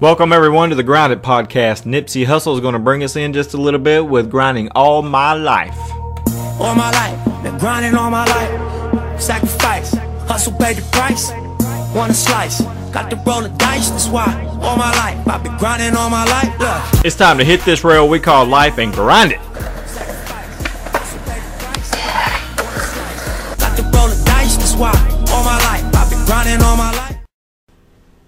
Welcome everyone to the Grounded Podcast. Nipsey Hussle is going to bring us in just a little bit with grinding all my life. All my life, been grinding all my life. Sacrifice, hustle paid the price. Want a slice, got to roll the dice. That's why all my life I've been grinding all my life. Look. It's time to hit this rail we call life and grind it. Got to roll the dice. That's why all my life I've been grinding all my life.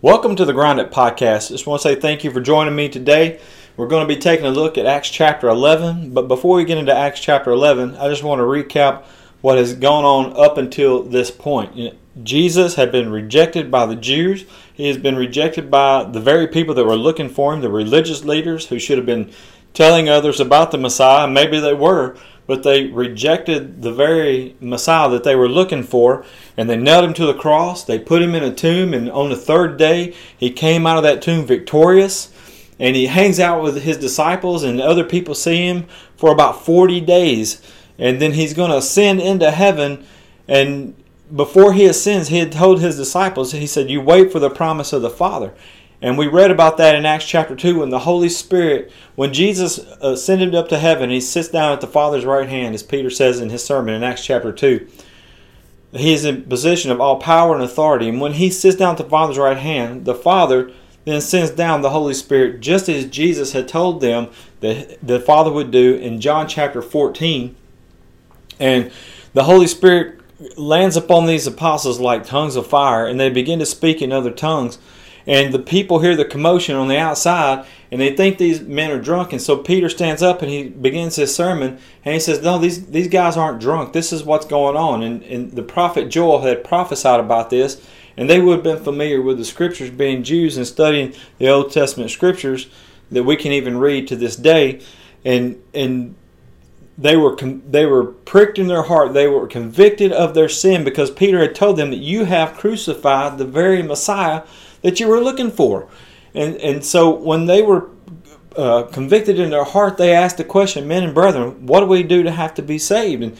Welcome to the Grind It Podcast. Just want to say thank you for joining me today. We're going to be taking a look at Acts chapter 11, but before we get into Acts chapter 11, I just want to recap what has gone on up until this point. Jesus had been rejected by the Jews. He has been rejected by the very people that were looking for him, the religious leaders who should have been telling others about the Messiah. Maybe they were, but they rejected the very Messiah that they were looking for, and they nailed him to the cross. They put him in a tomb, and on the third day, he came out of that tomb victorious. And he hangs out with his disciples, and other people see him for about 40 days. And then he's going to ascend into heaven. And before he ascends, he had told his disciples, he said, You wait for the promise of the Father. And we read about that in Acts chapter 2 when the Holy Spirit, when Jesus uh, ascended up to heaven, he sits down at the Father's right hand, as Peter says in his sermon in Acts chapter 2. He is in possession of all power and authority. And when he sits down at the Father's right hand, the Father then sends down the Holy Spirit just as Jesus had told them that the Father would do in John chapter 14. And the Holy Spirit lands upon these apostles like tongues of fire, and they begin to speak in other tongues. And the people hear the commotion on the outside, and they think these men are drunk. And so Peter stands up and he begins his sermon, and he says, "No, these these guys aren't drunk. This is what's going on." And, and the prophet Joel had prophesied about this, and they would have been familiar with the scriptures, being Jews and studying the Old Testament scriptures that we can even read to this day. And and they were they were pricked in their heart. They were convicted of their sin because Peter had told them that you have crucified the very Messiah that you were looking for. And and so when they were uh, convicted in their heart, they asked the question, men and brethren, what do we do to have to be saved? And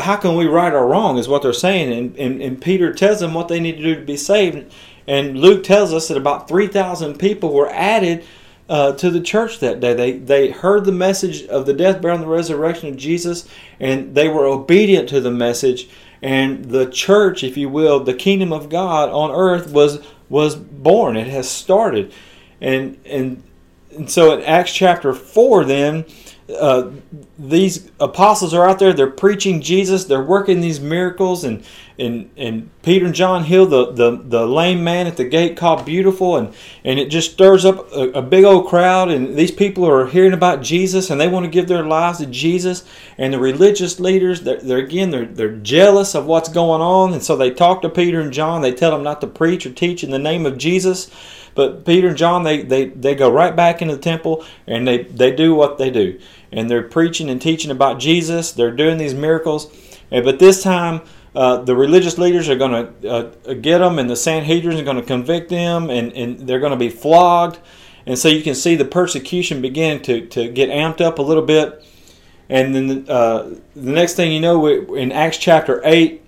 how can we right or wrong is what they're saying. And, and, and Peter tells them what they need to do to be saved. And Luke tells us that about 3,000 people were added uh, to the church that day. They, they heard the message of the death, burial, and the resurrection of Jesus, and they were obedient to the message. And the church, if you will, the kingdom of God on earth was was born. It has started, and and and so in Acts chapter four, then uh, these apostles are out there. They're preaching Jesus. They're working these miracles, and and and Peter and John heal the, the, the lame man at the gate called Beautiful, and and it just stirs up a, a big old crowd. And these people are hearing about Jesus, and they want to give their lives to Jesus. And the religious leaders, they're, they're again, they're they're jealous of what's going on, and so they talk to Peter and John. They tell them not to preach or teach in the name of Jesus. But Peter and John, they, they, they go right back into the temple and they, they do what they do. And they're preaching and teaching about Jesus. They're doing these miracles. But this time, uh, the religious leaders are going to uh, get them, and the Sanhedrin are going to convict them, and, and they're going to be flogged. And so you can see the persecution begin to, to get amped up a little bit. And then uh, the next thing you know, in Acts chapter 8,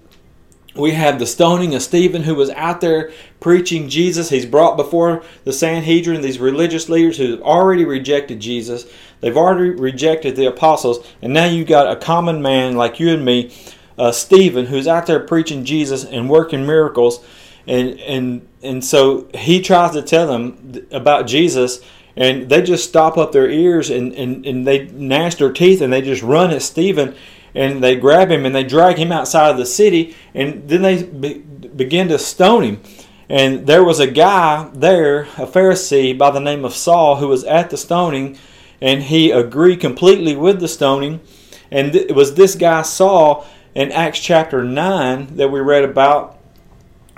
we have the stoning of Stephen, who was out there preaching Jesus. He's brought before the Sanhedrin, these religious leaders who have already rejected Jesus. They've already rejected the apostles. And now you've got a common man like you and me, uh, Stephen, who's out there preaching Jesus and working miracles. And, and, and so he tries to tell them about Jesus. And they just stop up their ears and, and, and they gnash their teeth and they just run at Stephen and they grab him and they drag him outside of the city and then they be, begin to stone him. And there was a guy there a pharisee by the name of saul who was at the stoning and he agreed completely with the stoning. And it was this guy saul in acts chapter 9 that we read about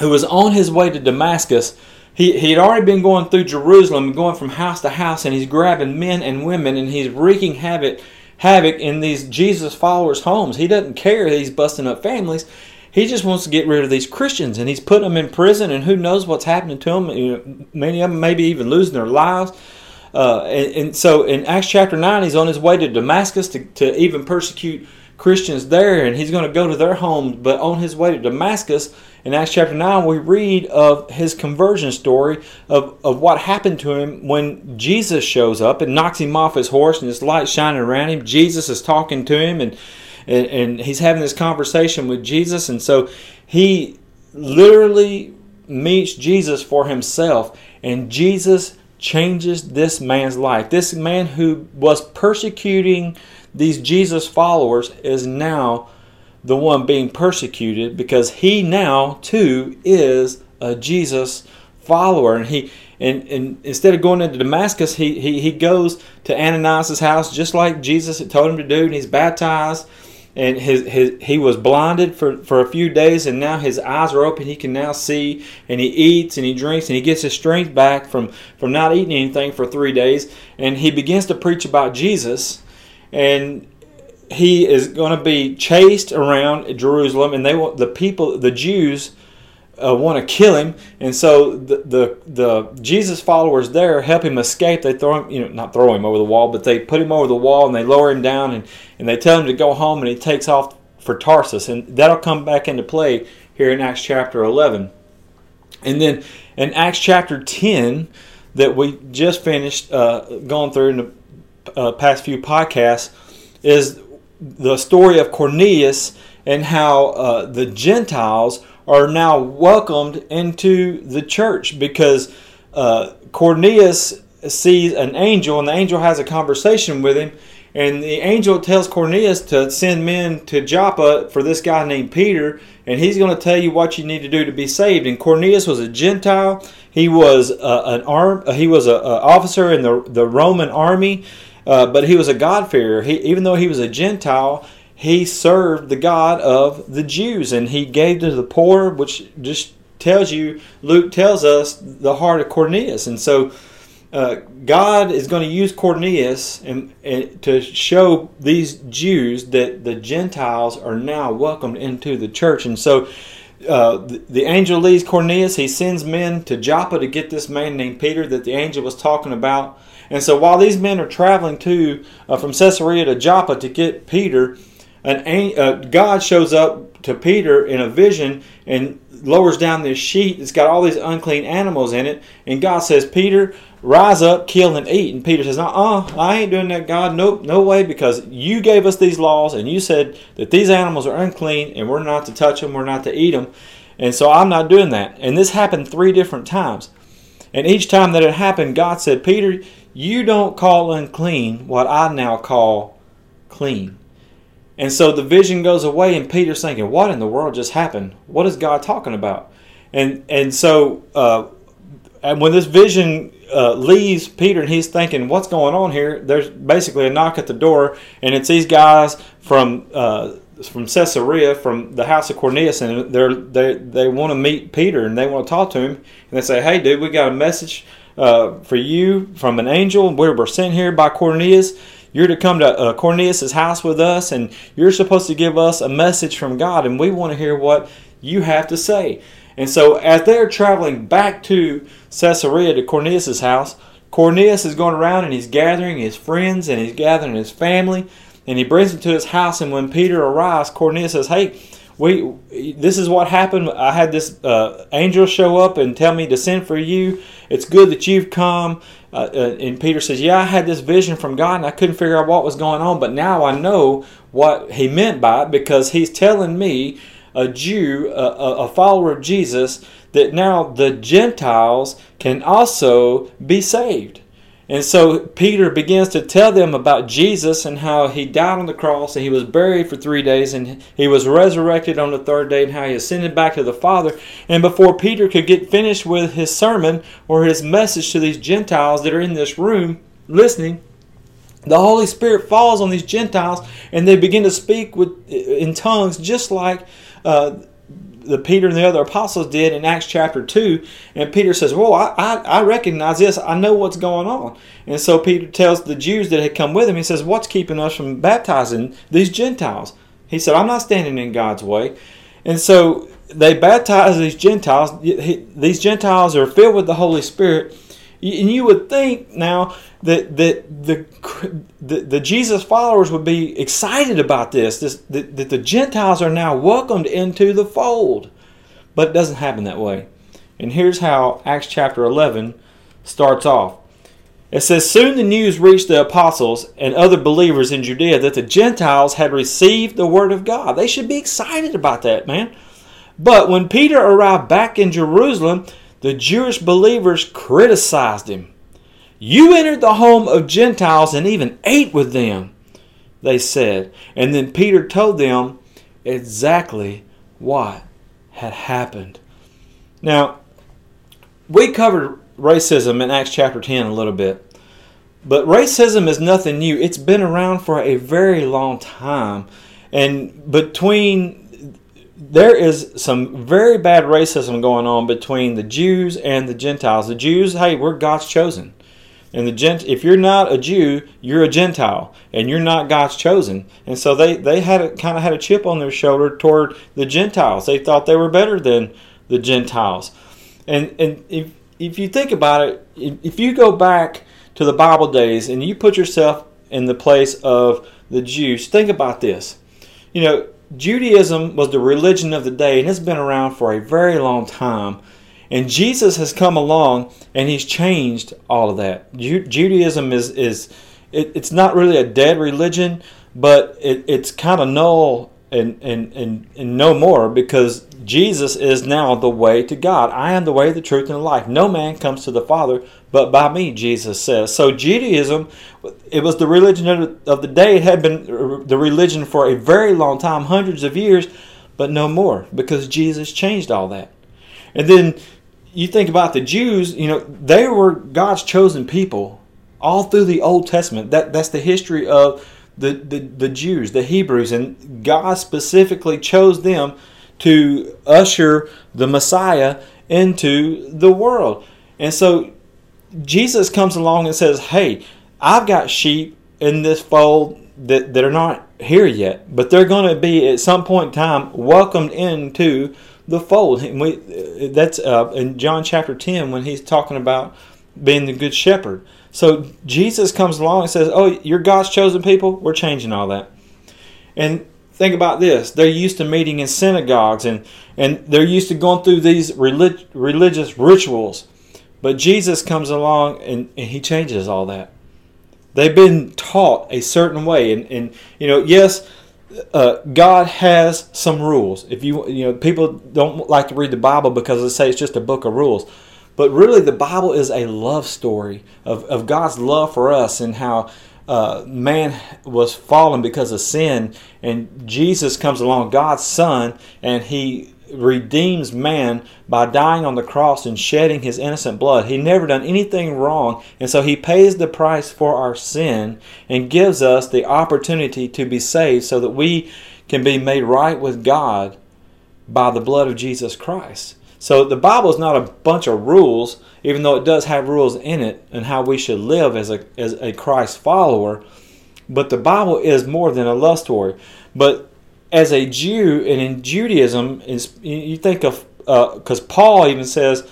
who was on his way to damascus. He, he had already been going through jerusalem going from house to house and he's grabbing men and women and he's wreaking havoc havoc in these Jesus followers' homes. He doesn't care that he's busting up families. He just wants to get rid of these Christians, and he's putting them in prison, and who knows what's happening to them. Many of them maybe even losing their lives. Uh, and, and, so in Acts chapter 9, he's on his way to Damascus to, to even persecute Christians there, and he's going to go to their homes. But on his way to Damascus, in Acts chapter 9, we read of his conversion story of, of what happened to him when Jesus shows up and knocks him off his horse and his light shining around him. Jesus is talking to him and, and, and he's having this conversation with Jesus. And so he literally meets Jesus for himself, and Jesus changes this man's life. This man who was persecuting these Jesus followers is now the one being persecuted because he now too is a Jesus follower. And he and, and instead of going into Damascus he, he he goes to Ananias' house just like Jesus had told him to do and he's baptized. And his, his he was blinded for, for a few days and now his eyes are open. He can now see and he eats and he drinks and he gets his strength back from from not eating anything for three days. And he begins to preach about jesus and he is going to be chased around Jerusalem, and they want the people, the Jews, uh, want to kill him, and so the, the the Jesus followers there help him escape. They throw him, you know, not throw him over the wall, but they put him over the wall and they lower him down, and and they tell him to go home, and he takes off for Tarsus, and that'll come back into play here in Acts chapter eleven, and then in Acts chapter ten that we just finished uh, going through in the uh, past few podcasts is the story of Cornelius and how uh, the Gentiles are now welcomed into the church because uh, Cornelius sees an angel and the angel has a conversation with him. And the angel tells Cornelius to send men to Joppa for this guy named Peter, and he's going to tell you what you need to do to be saved. And Cornelius was a Gentile. He was uh, an arm. He was an officer in the the Roman army, uh, but he was a God-fearer. He, even though he was a Gentile, he served the God of the Jews and he gave to the poor, which just tells you, Luke tells us, the heart of Cornelius. And so uh, God is going to use Cornelius and, and, to show these Jews that the Gentiles are now welcomed into the church. And so uh, the, the, angel leaves Cornelius. He sends men to Joppa to get this man named Peter that the angel was talking about. And so while these men are traveling to uh, from Caesarea to Joppa to get Peter, an uh, God shows up to Peter in a vision and lowers down this sheet that's got all these unclean animals in it. And God says, Peter, rise up, kill, and eat. And Peter says, uh uh I ain't doing that, God. Nope, no way, because you gave us these laws and you said that these animals are unclean and we're not to touch them, we're not to eat them. And so I'm not doing that. And this happened three different times. And each time that it happened, God said, Peter, you don't call unclean what I now call clean. And so the vision goes away, and Peter's thinking, "What in the world just happened? What is God talking about?" And and so uh, and when this vision uh, leaves Peter, and he's thinking, "What's going on here?" There's basically a knock at the door, and it's these guys from uh, from Caesarea, from the house of Cornelius, and they're, they they want to meet Peter, and they want to talk to him, and they say, "Hey, dude, we got a message." Uh, for you from an angel. We were sent here by Cornelius. You're to come to uh, Cornelius' house with us, and you're supposed to give us a message from God, and we want to hear what you have to say. And so, as they're traveling back to Caesarea to Cornelius' house, Cornelius is going around and he's gathering his friends and he's gathering his family, and he brings them to his house. And when Peter arrives, Cornelius says, "Hey, we this is what happened. I had this uh, angel show up and tell me to send for you. It's good that you've come. Uh, uh, and Peter says, Yeah, I had this vision from God and I couldn't figure out what was going on, but now I know what he meant by it because he's telling me, a Jew, a, a follower of Jesus, that now the Gentiles can also be saved. And so Peter begins to tell them about Jesus and how he died on the cross and he was buried for three days and he was resurrected on the third day and how he ascended back to the Father. And before Peter could get finished with his sermon or his message to these Gentiles that are in this room listening, the Holy Spirit falls on these Gentiles and they begin to speak with in tongues just like uh, the Peter and the other apostles did in Acts chapter 2. And Peter says, Well, I, I, I, recognize this. I know what's going on. And so Peter tells the Jews that had come with him, he says, What's keeping us from baptizing these Gentiles? He said, I'm not standing in God's way. And so they baptize these Gentiles. These Gentiles are filled with the Holy Spirit. And you would think now that, that the, the, the Jesus followers would be excited about this, this that, that the Gentiles are now welcomed into the fold. But it doesn't happen that way. And here's how Acts chapter 11 starts off. It says, Soon the news reached the apostles and other believers in Judea that the Gentiles had received the word of God. They should be excited about that, man. But when Peter arrived back in Jerusalem, the Jewish believers criticized him. You entered the home of Gentiles and even ate with them, they said. And then Peter told them exactly what had happened. Now, we covered racism in Acts chapter 10 a little bit. But racism is nothing new. It's been around for a very long time. And between there is some very bad racism going on between the Jews and the Gentiles. The Jews, hey, we're God's chosen. And the gent if you're not a Jew, you're a Gentile and you're not God's chosen. And so they, they had a, kind of had a chip on their shoulder toward the Gentiles. They thought they were better than the Gentiles. And and if if you think about it, if you go back to the Bible days and you put yourself in the place of the Jews, think about this. You know, Judaism was the religion of the day and it's been around for a very long time. And Jesus has come along and he's changed all of that. Ju- Judaism is, is it, it's not really a dead religion, but it, it's kind of null and, and, and, and no more because Jesus is now the way to God. I am the way, the truth, and the life. No man comes to the Father but by me, Jesus says. So Judaism, it was the religion of the day. It had been the religion for a very long time, hundreds of years, but no more because Jesus changed all that. And then you think about the Jews, you know, they were God's chosen people all through the Old Testament. That that's the history of the, the, the Jews, the Hebrews, and God specifically chose them to usher the Messiah into the world. And so Jesus comes along and says, Hey, I've got sheep in this fold that, that are not here yet, but they're going to be at some point in time welcomed into the fold. And we, that's uh, in John chapter 10 when he's talking about being the good shepherd. So Jesus comes along and says, Oh, you're God's chosen people? We're changing all that. And think about this they're used to meeting in synagogues and, and they're used to going through these relig- religious rituals. But Jesus comes along and, and he changes all that. They've been taught a certain way. And, and you know, yes, uh, God has some rules. If you you know people don't like to read the Bible because they say it's just a book of rules, but really the Bible is a love story of, of God's love for us and how uh, man was fallen because of sin, and Jesus comes along, God's Son, and He redeems man by dying on the cross and shedding his innocent blood. He never done anything wrong, and so he pays the price for our sin and gives us the opportunity to be saved so that we can be made right with God by the blood of Jesus Christ. So the Bible is not a bunch of rules, even though it does have rules in it and how we should live as a as a Christ follower. But the Bible is more than a love story. But as a Jew and in Judaism, is you think of because uh, Paul even says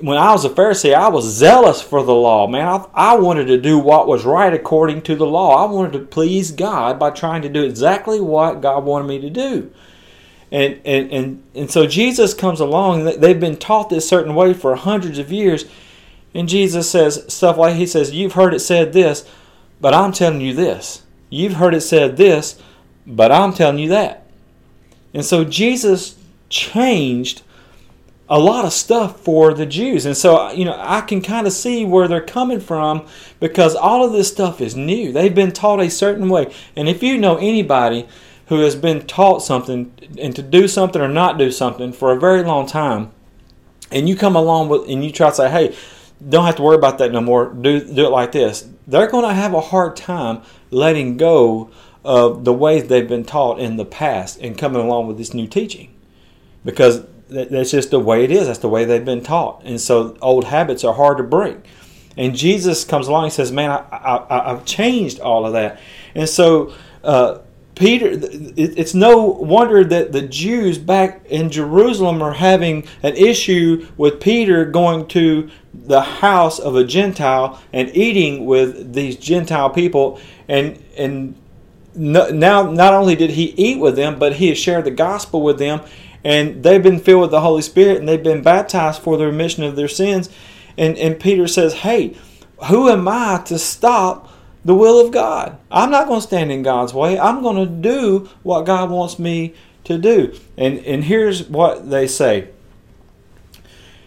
when I was a Pharisee, I was zealous for the law. Man, I, I wanted to do what was right according to the law. I wanted to please God by trying to do exactly what God wanted me to do. And, and, and, and so Jesus comes along, they've been taught this certain way for hundreds of years. And Jesus says stuff like, He says, You've heard it said this, but I'm telling you this. You've heard it said this, but I'm telling you that. And so Jesus changed a lot of stuff for the Jews. And so, you know, I can kind of see where they're coming from because all of this stuff is new. They've been taught a certain way. And if you know anybody who has been taught something and to do something or not do something for a very long time, and you come along with and you try to say, hey, don't have to worry about that no more, do, do it like this, they're going to have a hard time letting go of the ways they've been taught in the past and coming along with this new teaching. Because that's just the way it is. That's the way they've been taught. And so old habits are hard to break. And jesus comes along and says man I, I, i've changed all of that. And so uh, Peter, it's no wonder that the Jews back in Jerusalem are having an issue with Peter going to the house of a Gentile and eating with these Gentile people. And, and now, not only did he eat with them, but he has shared the gospel with them. And they've been filled with the Holy Spirit and they've been baptized for the remission of their sins. And, and Peter says, Hey, who am I to stop the will of God. I'm not going to stand in God's way. I'm going to do what God wants me to do. And and here's what they say.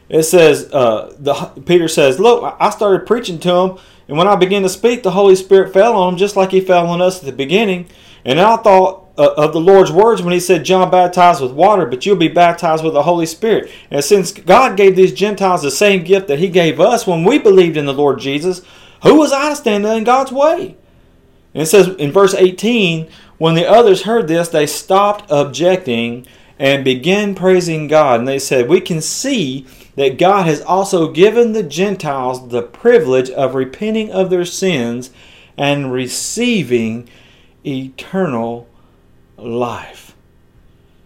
It says, uh, the Peter says, "Look, I started preaching to him, and when I began to speak, the Holy Spirit fell on him, just like He fell on us at the beginning. And I thought uh, of the Lord's words when He said, John baptized with water, but you'll be baptized with the Holy Spirit. And since God gave these Gentiles the same gift that He gave us when we believed in the Lord Jesus, who was I to stand in God's way? And it says in verse 18, when the others heard this, they stopped objecting and began praising God. And they said, We can see that God has also given the Gentiles the privilege of repenting of their sins and receiving eternal life.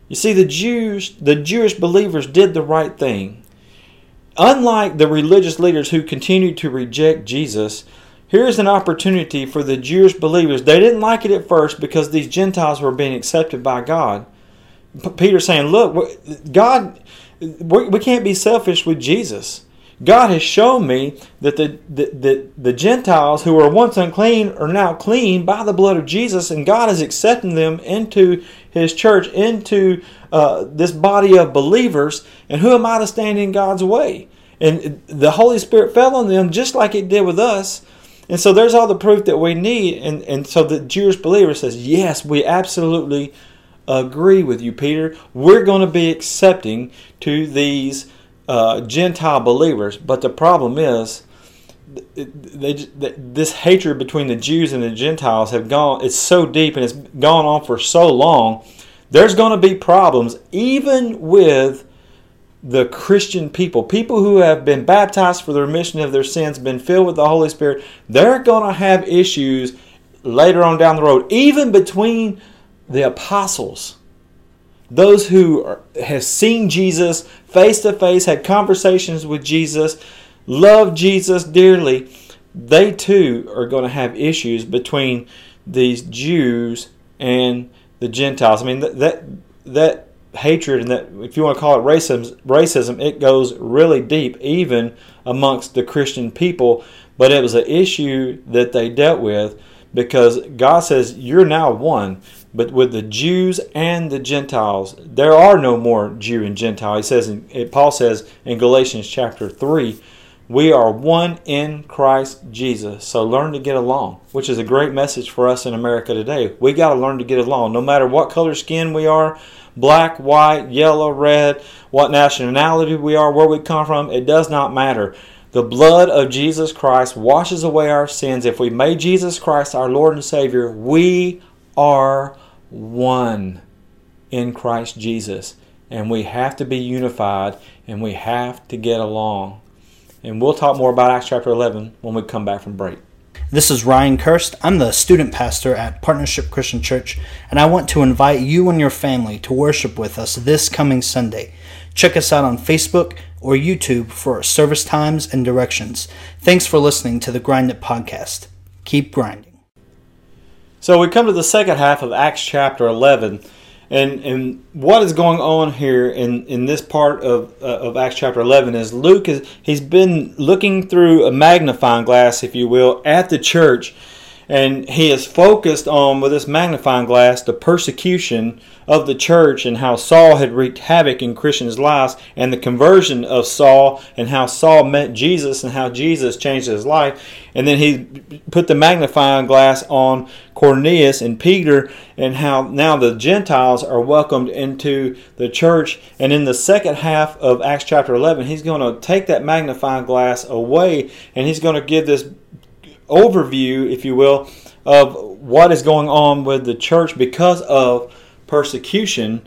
You see, the Jews, the Jewish believers did the right thing. Unlike the religious leaders who continued to reject Jesus, here's an opportunity for the Jewish believers. They didn't like it at first because these Gentiles were being accepted by God. Peter's saying, Look, God, we can't be selfish with Jesus. God has shown me that the, the, the, the, Gentiles who were once unclean are now clean by the blood of Jesus, and God is accepting them into His church, into uh, this body of believers. And who am I to stand in God's way? And the Holy Spirit fell on them just like it did with us. And so there's all the proof that we need. And, and so the Jewish believer says, Yes, we absolutely agree with you, Peter. We're going to be accepting to these uh, Gentile believers. But the problem is, they, they, this hatred between the Jews and the Gentiles have gone. It's so deep and it's gone on for so long. There's going to be problems even with the Christian people, people who have been baptized for the remission of their sins, been filled with the Holy Spirit. They're going to have issues later on down the road, even between the apostles those who are, have seen Jesus face to face, had conversations with Jesus, love Jesus dearly, they too are going to have issues between these Jews and the Gentiles. I mean that that, that hatred and that if you want to call it racism, racism, it goes really deep, even amongst the Christian people. But it was an issue that they dealt with because God says you're now one but with the Jews and the Gentiles, there are no more Jew and Gentile. He says, in, Paul says in Galatians chapter three, we are one in Christ Jesus. So learn to get along, which is a great message for us in America today. We got to learn to get along, no matter what color skin we are, black, white, yellow, red, what nationality we are, where we come from. It does not matter. The blood of Jesus Christ washes away our sins. If we made Jesus Christ our Lord and Savior, we are one in Christ Jesus. And we have to be unified and we have to get along. And we'll talk more about Acts chapter 11 when we come back from break. This is Ryan Kirst. I'm the student pastor at Partnership Christian Church, and I want to invite you and your family to worship with us this coming Sunday. Check us out on Facebook or YouTube for service times and directions. Thanks for listening to the Grind It podcast. Keep grinding. So we come to the second half of Acts chapter 11. And, and what is going on here in, in this part of, uh, of Acts chapter 11 is Luke is he's been looking through a magnifying glass, if you will, at the church and he is focused on with this magnifying glass the persecution of the church and how Saul had wreaked havoc in Christians' lives and the conversion of Saul and how Saul met Jesus and how Jesus changed his life. And then he put the magnifying glass on Cornelius and Peter and how now the Gentiles are welcomed into the church. And in the second half of Acts chapter 11, he's going to take that magnifying glass away and he's going to give this overview, if you will, of what is going on with the church because of persecution.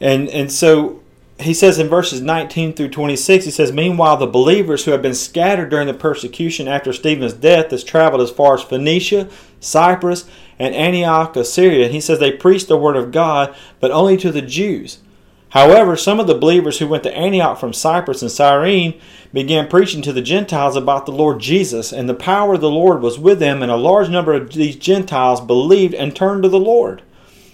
And, and so he says in verses 19 through 26, he says, Meanwhile, the believers who have been scattered during the persecution after Stephen's death has traveled as far as Phoenicia, Cyprus, and Antioch of Syria. He says they preached the word of God, but only to the Jews. However, some of the believers who went to Antioch from Cyprus and Cyrene began preaching to the Gentiles about the Lord Jesus, and the power of the Lord was with them, and a large number of these Gentiles believed and turned to the Lord.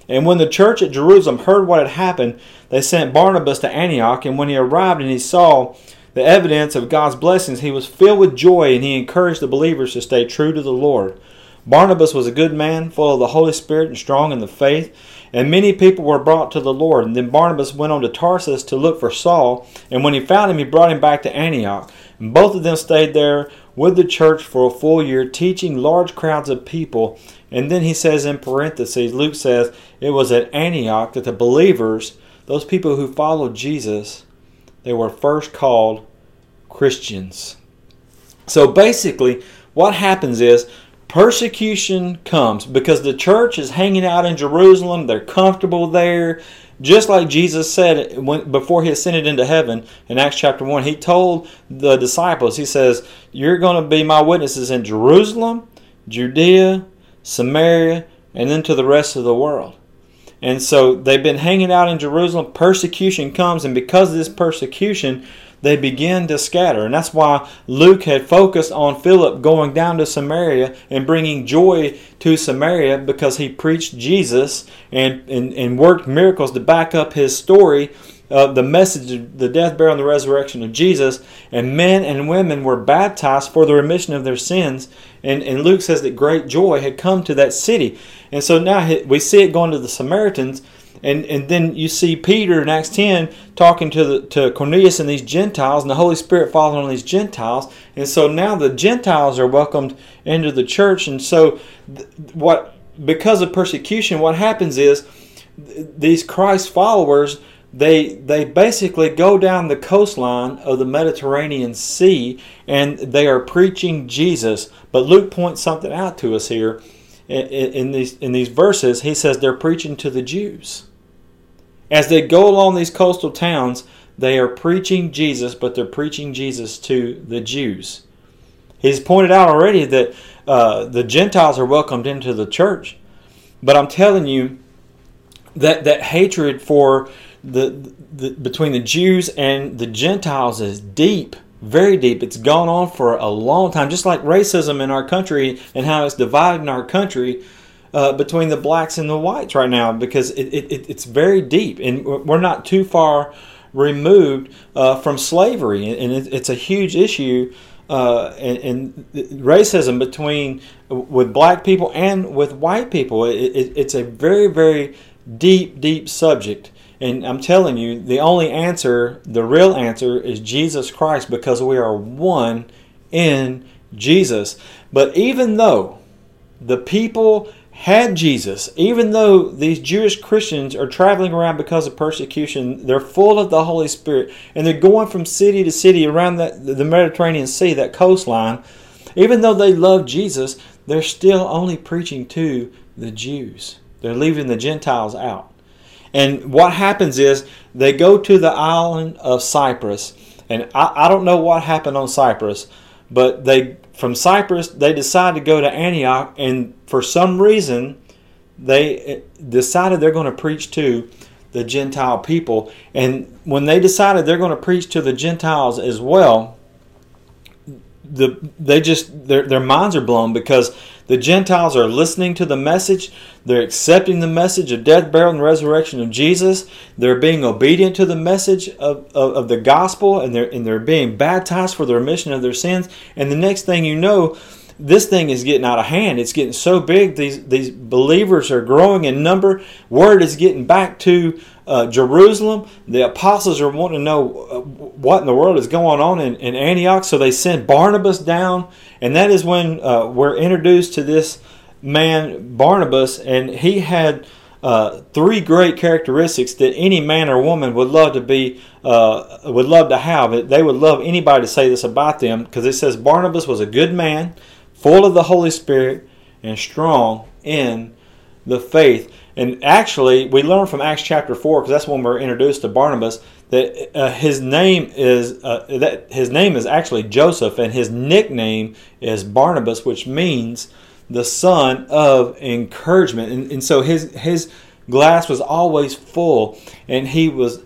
And when the church at Jerusalem heard what had happened, they sent Barnabas to Antioch, and when he arrived and he saw the evidence of God's blessings, he was filled with joy and he encouraged the believers to stay true to the Lord. Barnabas was a good man, full of the Holy Spirit and strong in the faith, and many people were brought to the Lord. And then Barnabas went on to Tarsus to look for Saul, and when he found him, he brought him back to Antioch. And both of them stayed there with the church for a full year, teaching large crowds of people. And then he says in parentheses, Luke says, it was at Antioch that the believers, those people who followed Jesus, they were first called Christians. So basically, what happens is persecution comes because the church is hanging out in Jerusalem, they're comfortable there. Just like Jesus said when, before he ascended into heaven in Acts chapter 1, he told the disciples, He says, You're going to be my witnesses in Jerusalem, Judea, Samaria, and then to the rest of the world. And so they've been hanging out in Jerusalem. Persecution comes, and because of this persecution, they begin to scatter. And that's why Luke had focused on Philip going down to Samaria and bringing joy to Samaria because he preached Jesus and, and, and worked miracles to back up his story of the message of the death, burial, and the resurrection of Jesus. And men and women were baptized for the remission of their sins. And, and Luke says that great joy had come to that city. And so now we see it going to the Samaritans, and, and then you see Peter in Acts 10 talking to, the, to Cornelius and these Gentiles, and the Holy Spirit falling on these Gentiles. And so now the Gentiles are welcomed into the church. And so, what because of persecution, what happens is these Christ followers they they basically go down the coastline of the Mediterranean Sea and they are preaching Jesus. But Luke points something out to us here in, these in these verses, he says they're preaching to the Jews. As they go along these coastal towns, they are preaching Jesus, but they're preaching Jesus to the Jews. He's pointed out already that uh, the Gentiles are welcomed into the church, but I'm telling you that that hatred for the, the between the Jews and the Gentiles is deep very deep. It's gone on for a long time, just like racism in our country and how it's dividing our country uh, between the blacks and the whites right now because it, it, it's very deep and we're not too far removed uh, from slavery. And it's a huge issue uh, and, and, racism between with black people and with white people. It, it, it's a very very deep deep subject. And I'm telling you, the only answer, the real answer, is Jesus Christ because we are one in Jesus. But even though the people had Jesus, even though these Jewish Christians are traveling around because of persecution, they're full of the Holy Spirit, and they're going from city to city around that, the Mediterranean Sea, that coastline. Even though they love Jesus, they're still only preaching to the Jews. They're leaving the Gentiles out. And what happens is they go to the island of Cyprus, and I, I don't know what happened on Cyprus, but they from Cyprus they decided to go to Antioch, and for some reason they eh, decided they're going to preach to the Gentile people. And when they decided they're going to preach to the Gentiles as well, the they just their their minds are blown because the Gentiles are listening to the message. They're accepting the message of death, burial, and resurrection of Jesus. They're being obedient to the message of, of, of, the gospel, and they're, and they're being baptized for the remission of their sins. And the next thing you know, this thing is getting out of hand. It's getting so big. These, these believers are growing in number. Word is getting back to uh, Jerusalem. The apostles are wanting to know uh, what in the world is going on in, in Antioch, so they send Barnabas down, and that is when uh, we're introduced to this man Barnabas, and he had uh, three great characteristics that any man or woman would love to be uh, would love to have. They would love anybody to say this about them because it says Barnabas was a good man, full of the Holy Spirit, and strong in the faith. And actually, we learn from Acts chapter four because that's when we're introduced to Barnabas that uh, his name is uh, that his name is actually Joseph, and his nickname is Barnabas, which means the son of encouragement. And, and so his his glass was always full, and he was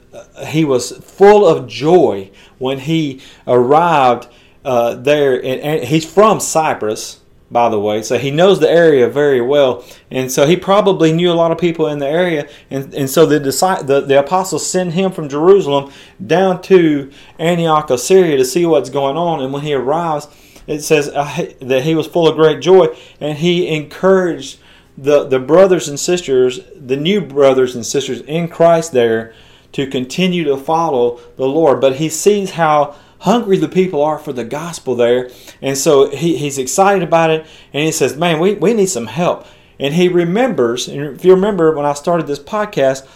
he was full of joy when he arrived uh, there. And, and he's from Cyprus, by the way, so he knows the area very well, and so he probably knew a lot of people in the area. And, and so the, the the apostles send him from Jerusalem down to Antioch of Syria to see what's going on. And when he arrives, it says uh, that he was full of great joy, and he encouraged the, the brothers and sisters, the new brothers and sisters in Christ there, to continue to follow the Lord. But he sees how hungry the people are for the gospel there. And so he, he's excited about it. And he says, Man, we, we need some help. And he remembers, and if you remember when I started this podcast,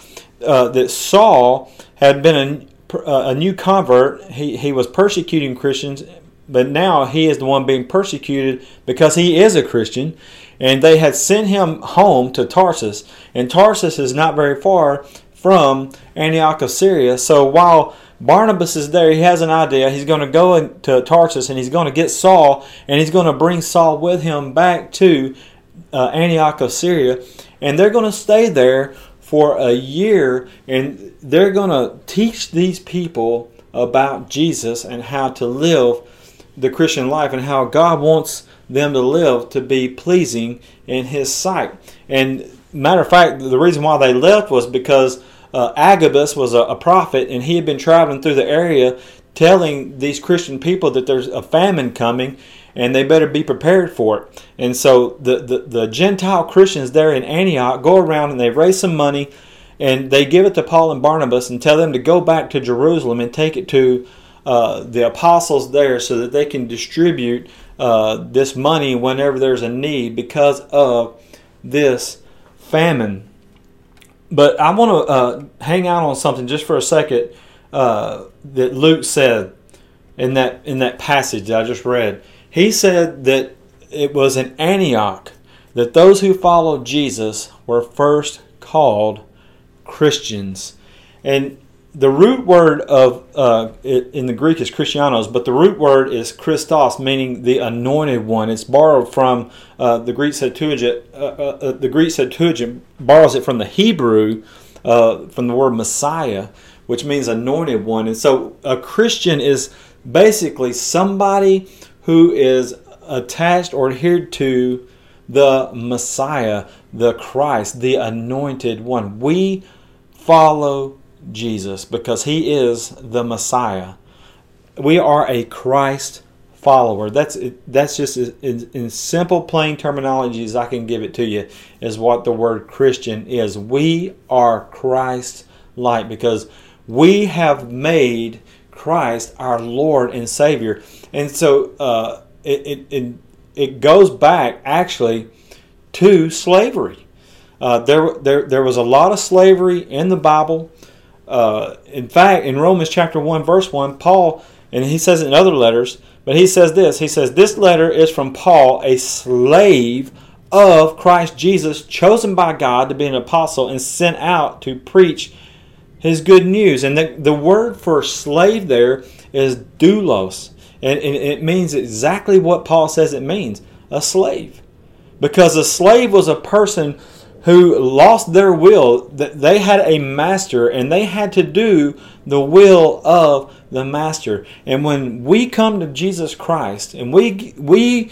uh, that Saul had been a, a new convert. He, he was persecuting Christians, but now he is the one being persecuted because he is a Christian and they had sent him home to Tarsus. And Tarsus is not very far from Antioch of Syria. So while Barnabas is there, he has an idea. He's going to go to Tarsus and he's going to get Saul and he's going to bring Saul with him back to uh, Antioch of Syria. And they're going to stay there for a year and they're going to teach these people about Jesus and how to live the Christian life and how God wants them to live to be pleasing in His sight. And matter of fact, the reason why they left was because uh, Agabus was a, a prophet and he had been traveling through the area telling these Christian people that there's a famine coming and they better be prepared for it. And so the, the, the, Gentile Christians there in Antioch go around and they raise some money and they give it to Paul and Barnabas and tell them to go back to Jerusalem and take it to uh, the apostles there so that they can distribute uh, this money whenever there's a need because of this famine. But I want to uh, hang out on something just for a second uh, that Luke said in that in that passage that I just read. He said that it was in Antioch that those who followed Jesus were first called Christians. And the root word of uh, in the Greek is Christianos, but the root word is Christos, meaning the anointed one. It's borrowed from uh, the Greek Septuagint. Uh, uh, uh the Greek Septuagint borrows it from the Hebrew, uh, from the word Messiah, which means anointed one. And so a Christian is basically somebody who is attached or adhered to the Messiah, the Christ, the anointed one. We follow Jesus because he is the Messiah. We are a Christ follower. That's that's just in, in simple, plain terminology as I can give it to you is what the word Christian is. We are Christ like because we have made Christ our Lord and Savior, and so uh, it, it, it goes back actually to slavery. Uh, there, there, there was a lot of slavery in the Bible. Uh, in fact, in Romans chapter 1, verse 1, Paul, and he says it in other letters, but he says this He says, This letter is from Paul, a slave of Christ Jesus, chosen by God to be an apostle and sent out to preach his good news. And the, the word for slave there is doulos. And, and it means exactly what Paul says it means a slave. Because a slave was a person who lost their will that they had a master and they had to do the will of the master. And when we come to jesus christ and we we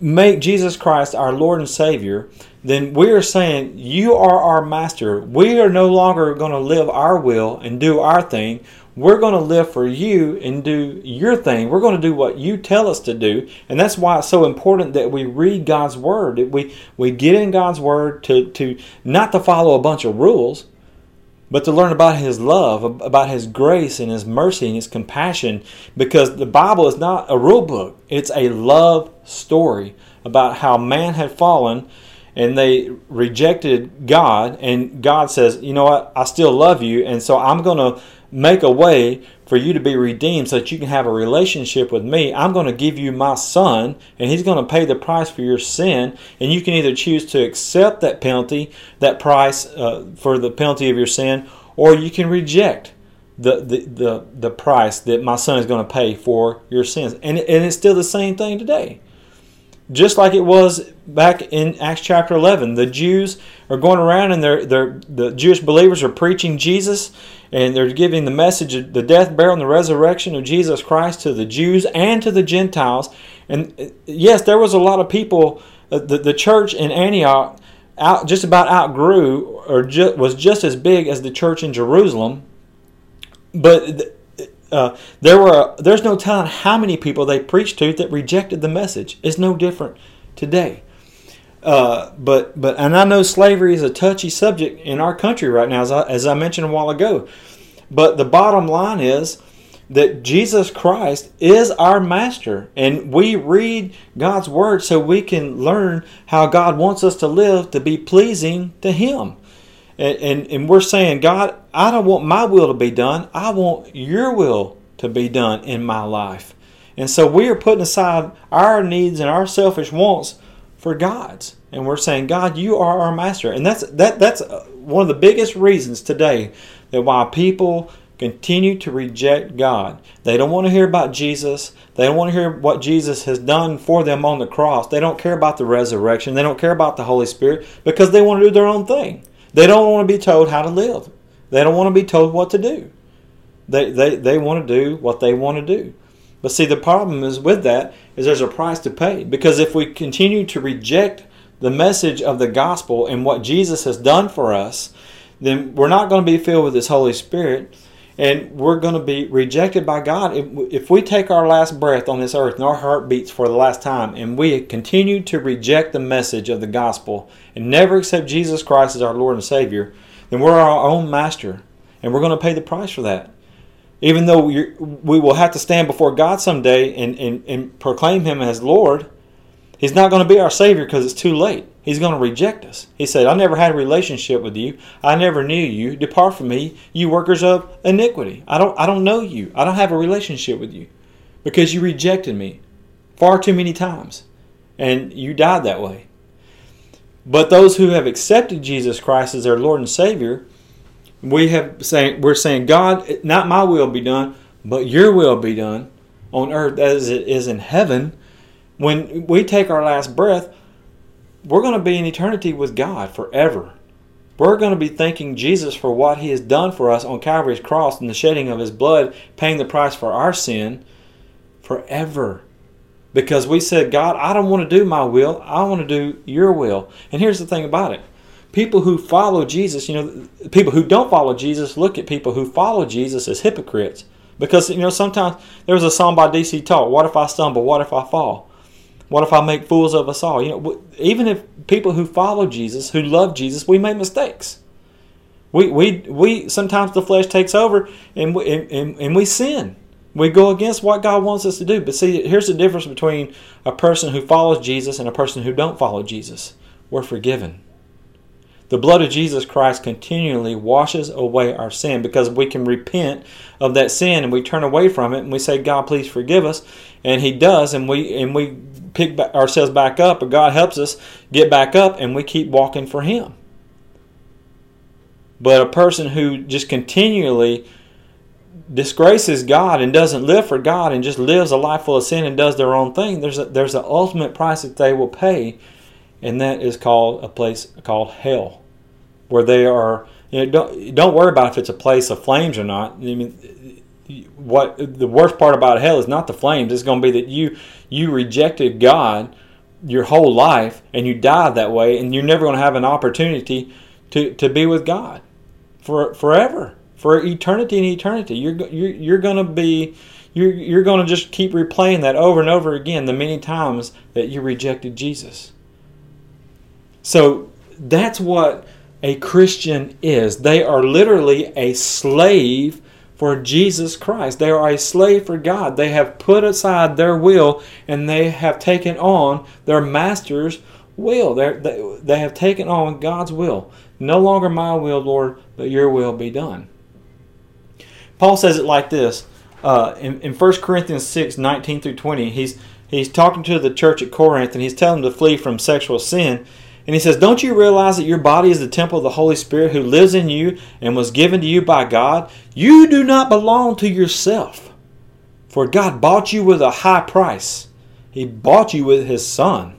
make jesus christ our lord and savior then we are saying you are our master we are no longer going to live our will and do our thing we're going to live for you and do your thing. We're going to do what you tell us to do. And that's why it's so important that we read God's word. that We we get in God's word to to not to follow a bunch of rules, but to learn about his love, about his grace and his mercy and his compassion because the Bible is not a rule book. It's a love story about how man had fallen and they rejected God and God says, "You know what? I still love you and so I'm going to make a way for you to be redeemed so that you can have a relationship with me. I'm going to give you my son, and he's going to pay the price for your sin. And you can either choose to accept that penalty, that price uh, for the penalty of your sin, or you can reject the, the, the, the price that my son is going to pay for your sins. And, and it's still the same thing today. Just like it was back in Acts chapter 11. The Jews are going around and they're, they're, the Jewish believers are preaching Jesus and they're giving the message of the death, burial, and the resurrection of Jesus Christ to the Jews and to the Gentiles. And uh, yes, there was a lot of people. Uh, the, the church in Antioch out just about outgrew or was just as big as the church in Jerusalem, but. Uh, there were there's no telling how many people they preached to that rejected the message. It's no different today. Uh, but but and I know slavery is a touchy subject in our country right now, as I, as I mentioned a while ago. But the bottom line is that Jesus Christ is our master, and we read God's word so we can learn how God wants us to live to be pleasing to Him. And, and, and we're saying, God, I don't want my will to be done. I want your will to be done in my life. And so we are putting aside our needs and our selfish wants for God's. And we're saying, God, you are our master. And that's that that's uh, one of the biggest reasons today that why people continue to reject God. They don't want to hear about Jesus. They don't want to hear what Jesus has done for them on the cross. They don't care about the resurrection. They don't care about the Holy Spirit because they want to do their own thing. They don't want to be told how to live. They don't want to be told what to do. They, they, they want to do what they want to do. But see, the problem is with that is there's a price to pay. Because if we continue to reject the message of the gospel and what Jesus has done for us, then we're not going to be filled with His Holy Spirit and we're going to be rejected by God. If, if we take our last breath on this earth and our heart beats for the last time and we continue to reject the message of the gospel and never accept Jesus Christ as our Lord and Savior, then we're our own master and we're going to pay the price for that even though we will have to stand before God someday and, and, and proclaim Him as Lord, He's not going to be our Savior because it's too late. He's going to reject us. He said, I never had a relationship with you. I never knew you. Depart from me, you workers of iniquity. I don't, I don't know you. I don't have a relationship with you because you rejected me far too many times and you died that way. But those who have accepted Jesus Christ as their Lord and Savior, we have saying we're saying God, not my will be done, but Your will be done on earth as it is in heaven. When we take our last breath, we're going to be in eternity with God forever. We're going to be thanking Jesus for what He has done for us on Calvary's cross and the shedding of His blood, paying the price for our sin forever. Because we said, God, I don't want to do my will, I want to do your will. And here's the thing about it people who follow Jesus, you know, people who don't follow Jesus look at people who follow Jesus as hypocrites. Because, you know, sometimes there was a song by DC Talk, What if I stumble? What if I fall? What if I make fools of us all? You know, even if people who follow Jesus, who love Jesus, we make mistakes. We, we, we sometimes the flesh takes over and we, and, and we sin. We go against what God wants us to do. But see, here's the difference between a person who follows Jesus and a person who don't follow Jesus. We're forgiven. The blood of Jesus Christ continually washes away our sin because we can repent of that sin and we turn away from it and we say, God, please forgive us. And He does, and we and we pick ourselves back up, but God helps us get back up and we keep walking for Him. But a person who just continually disgraces God and doesn't live for God and just lives a life full of sin and does their own thing, there's a, there's an ultimate price that they will pay, and that is called a place called hell where they are. You know, don't don't worry about if it's a place of flames or not. I mean, what the worst part about hell is not the flames. It's going to be that you you rejected God your whole life and you died that way, and you're never going to have an opportunity to, to be with God for forever, for eternity and eternity. You're you're, you're going to be you're, you're going to just keep replaying that over and over again the many times that you rejected Jesus. So that's what a Christian is. They are literally a slave for Jesus Christ. They are a slave for God. They have put aside their will and they have taken on their master's will. They're, they they have taken on God's will. No longer my will, Lord, but your will be done. Paul says it like this uh, in, in 1 Corinthians 6 19 through 20. He's, he's talking to the church at Corinth and he's telling them to flee from sexual sin. And he says, Don't you realize that your body is the temple of the Holy Spirit who lives in you and was given to you by God? You do not belong to yourself, for God bought you with a high price. He bought you with his Son.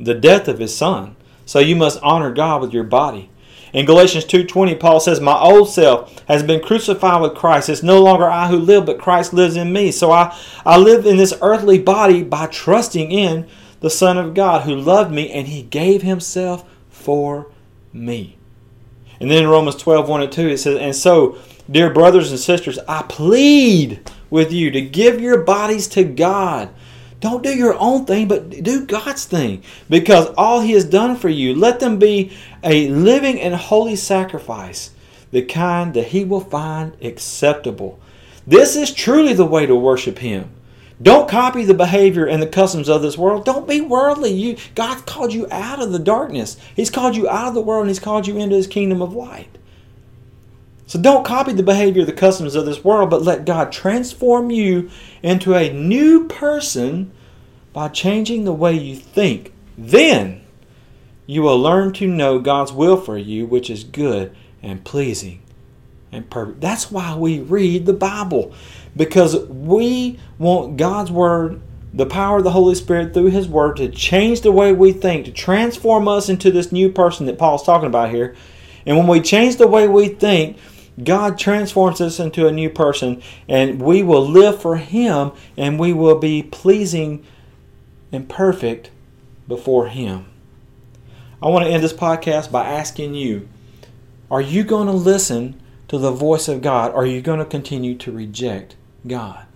the death of his son. So you must honor God with your body. In Galatians 2:20 Paul says, "My old self has been crucified with Christ. It's no longer I who live, but Christ lives in me. So I I live in this earthly body by trusting in the Son of God who loved me and he gave himself for me." And then in Romans 12, 1 and 2, it says, And so, dear brothers and sisters, I plead with you to give your bodies to God don't do your own thing, but do God's thing. Because all He has done for you, let them be a living and holy sacrifice, the kind that He will find acceptable. This is truly the way to worship Him. Don't copy the behavior and the customs of this world. Don't be worldly. You, God called you out of the darkness. He's called you out of the world and He's called you into His kingdom of light. So don't copy the behavior, the customs of this world, but let God transform you into a new person by changing the way you think. Then you will learn to know God's will for you, which is good and pleasing and perfect. That's why we read the Bible, because we want God's Word, the power of the Holy Spirit through His Word to change the way we think, to transform us into this new person that Paul's talking about here. And when we change the way we think, God transforms us into a new person, and we will live for Him, and we will be pleasing and perfect before Him. I want to end this podcast by asking you Are you going to listen to the voice of God, or are you going to continue to reject God?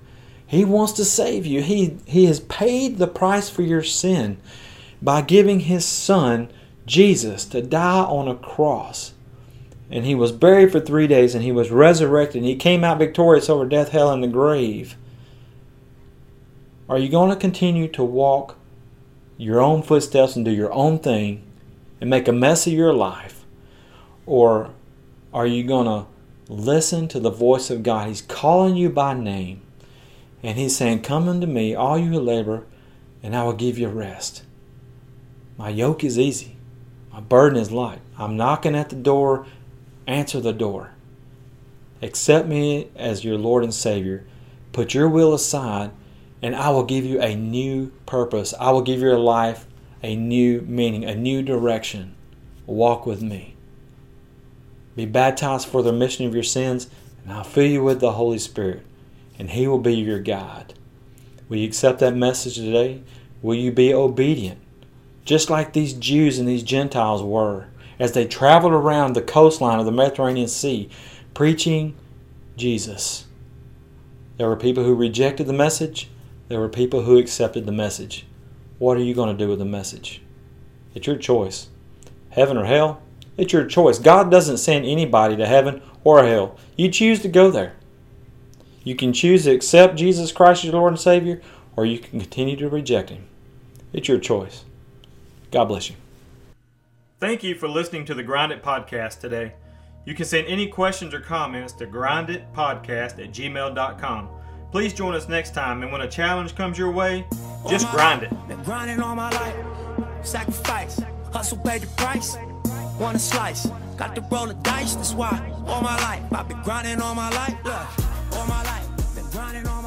He wants to save you. He, he has paid the price for your sin by giving His Son, Jesus, to die on a cross and he was buried for three days, and he was resurrected, and he came out victorious over death, hell, and the grave. Are you going to continue to walk your own footsteps and do your own thing and make a mess of your life? Or are you going to listen to the voice of God? He's calling you by name, and He's saying, Come unto me, all you who labor, and I will give you rest. My yoke is easy, my burden is light. I'm knocking at the door answer the door. Accept me as your Lord and Savior. Put your will aside, and I will give you a new purpose. I will give your life a new meaning, a new direction. Walk with me. Be baptized for the remission of your sins, and I'll fill you with the Holy Spirit, and He will be your guide. Will you accept that message today? Will you be obedient? Just like these Jews and these Gentiles were as they traveled around the coastline of the Mediterranean Sea preaching Jesus. There were people who rejected the message, there were people who accepted the message. What are you going to do with the message? It's your choice. Heaven or hell? It's your choice. God doesn't send anybody to heaven or hell. You choose to go there. You can choose to accept Jesus Christ as your Lord and Savior, or you can continue to reject Him. It's your choice. God bless you. Thank you for listening to the Grind It Podcast today. You can send any questions or comments to grinditpodcast at gmail.com. Please join us next time, and when a challenge comes your way, just grind it. Been grinding all my life, sacrifice, hustle pay the price. Want a slice, got to roll the dice, that's why all my life I've been grinding all my life. Look, all my life, been grinding all my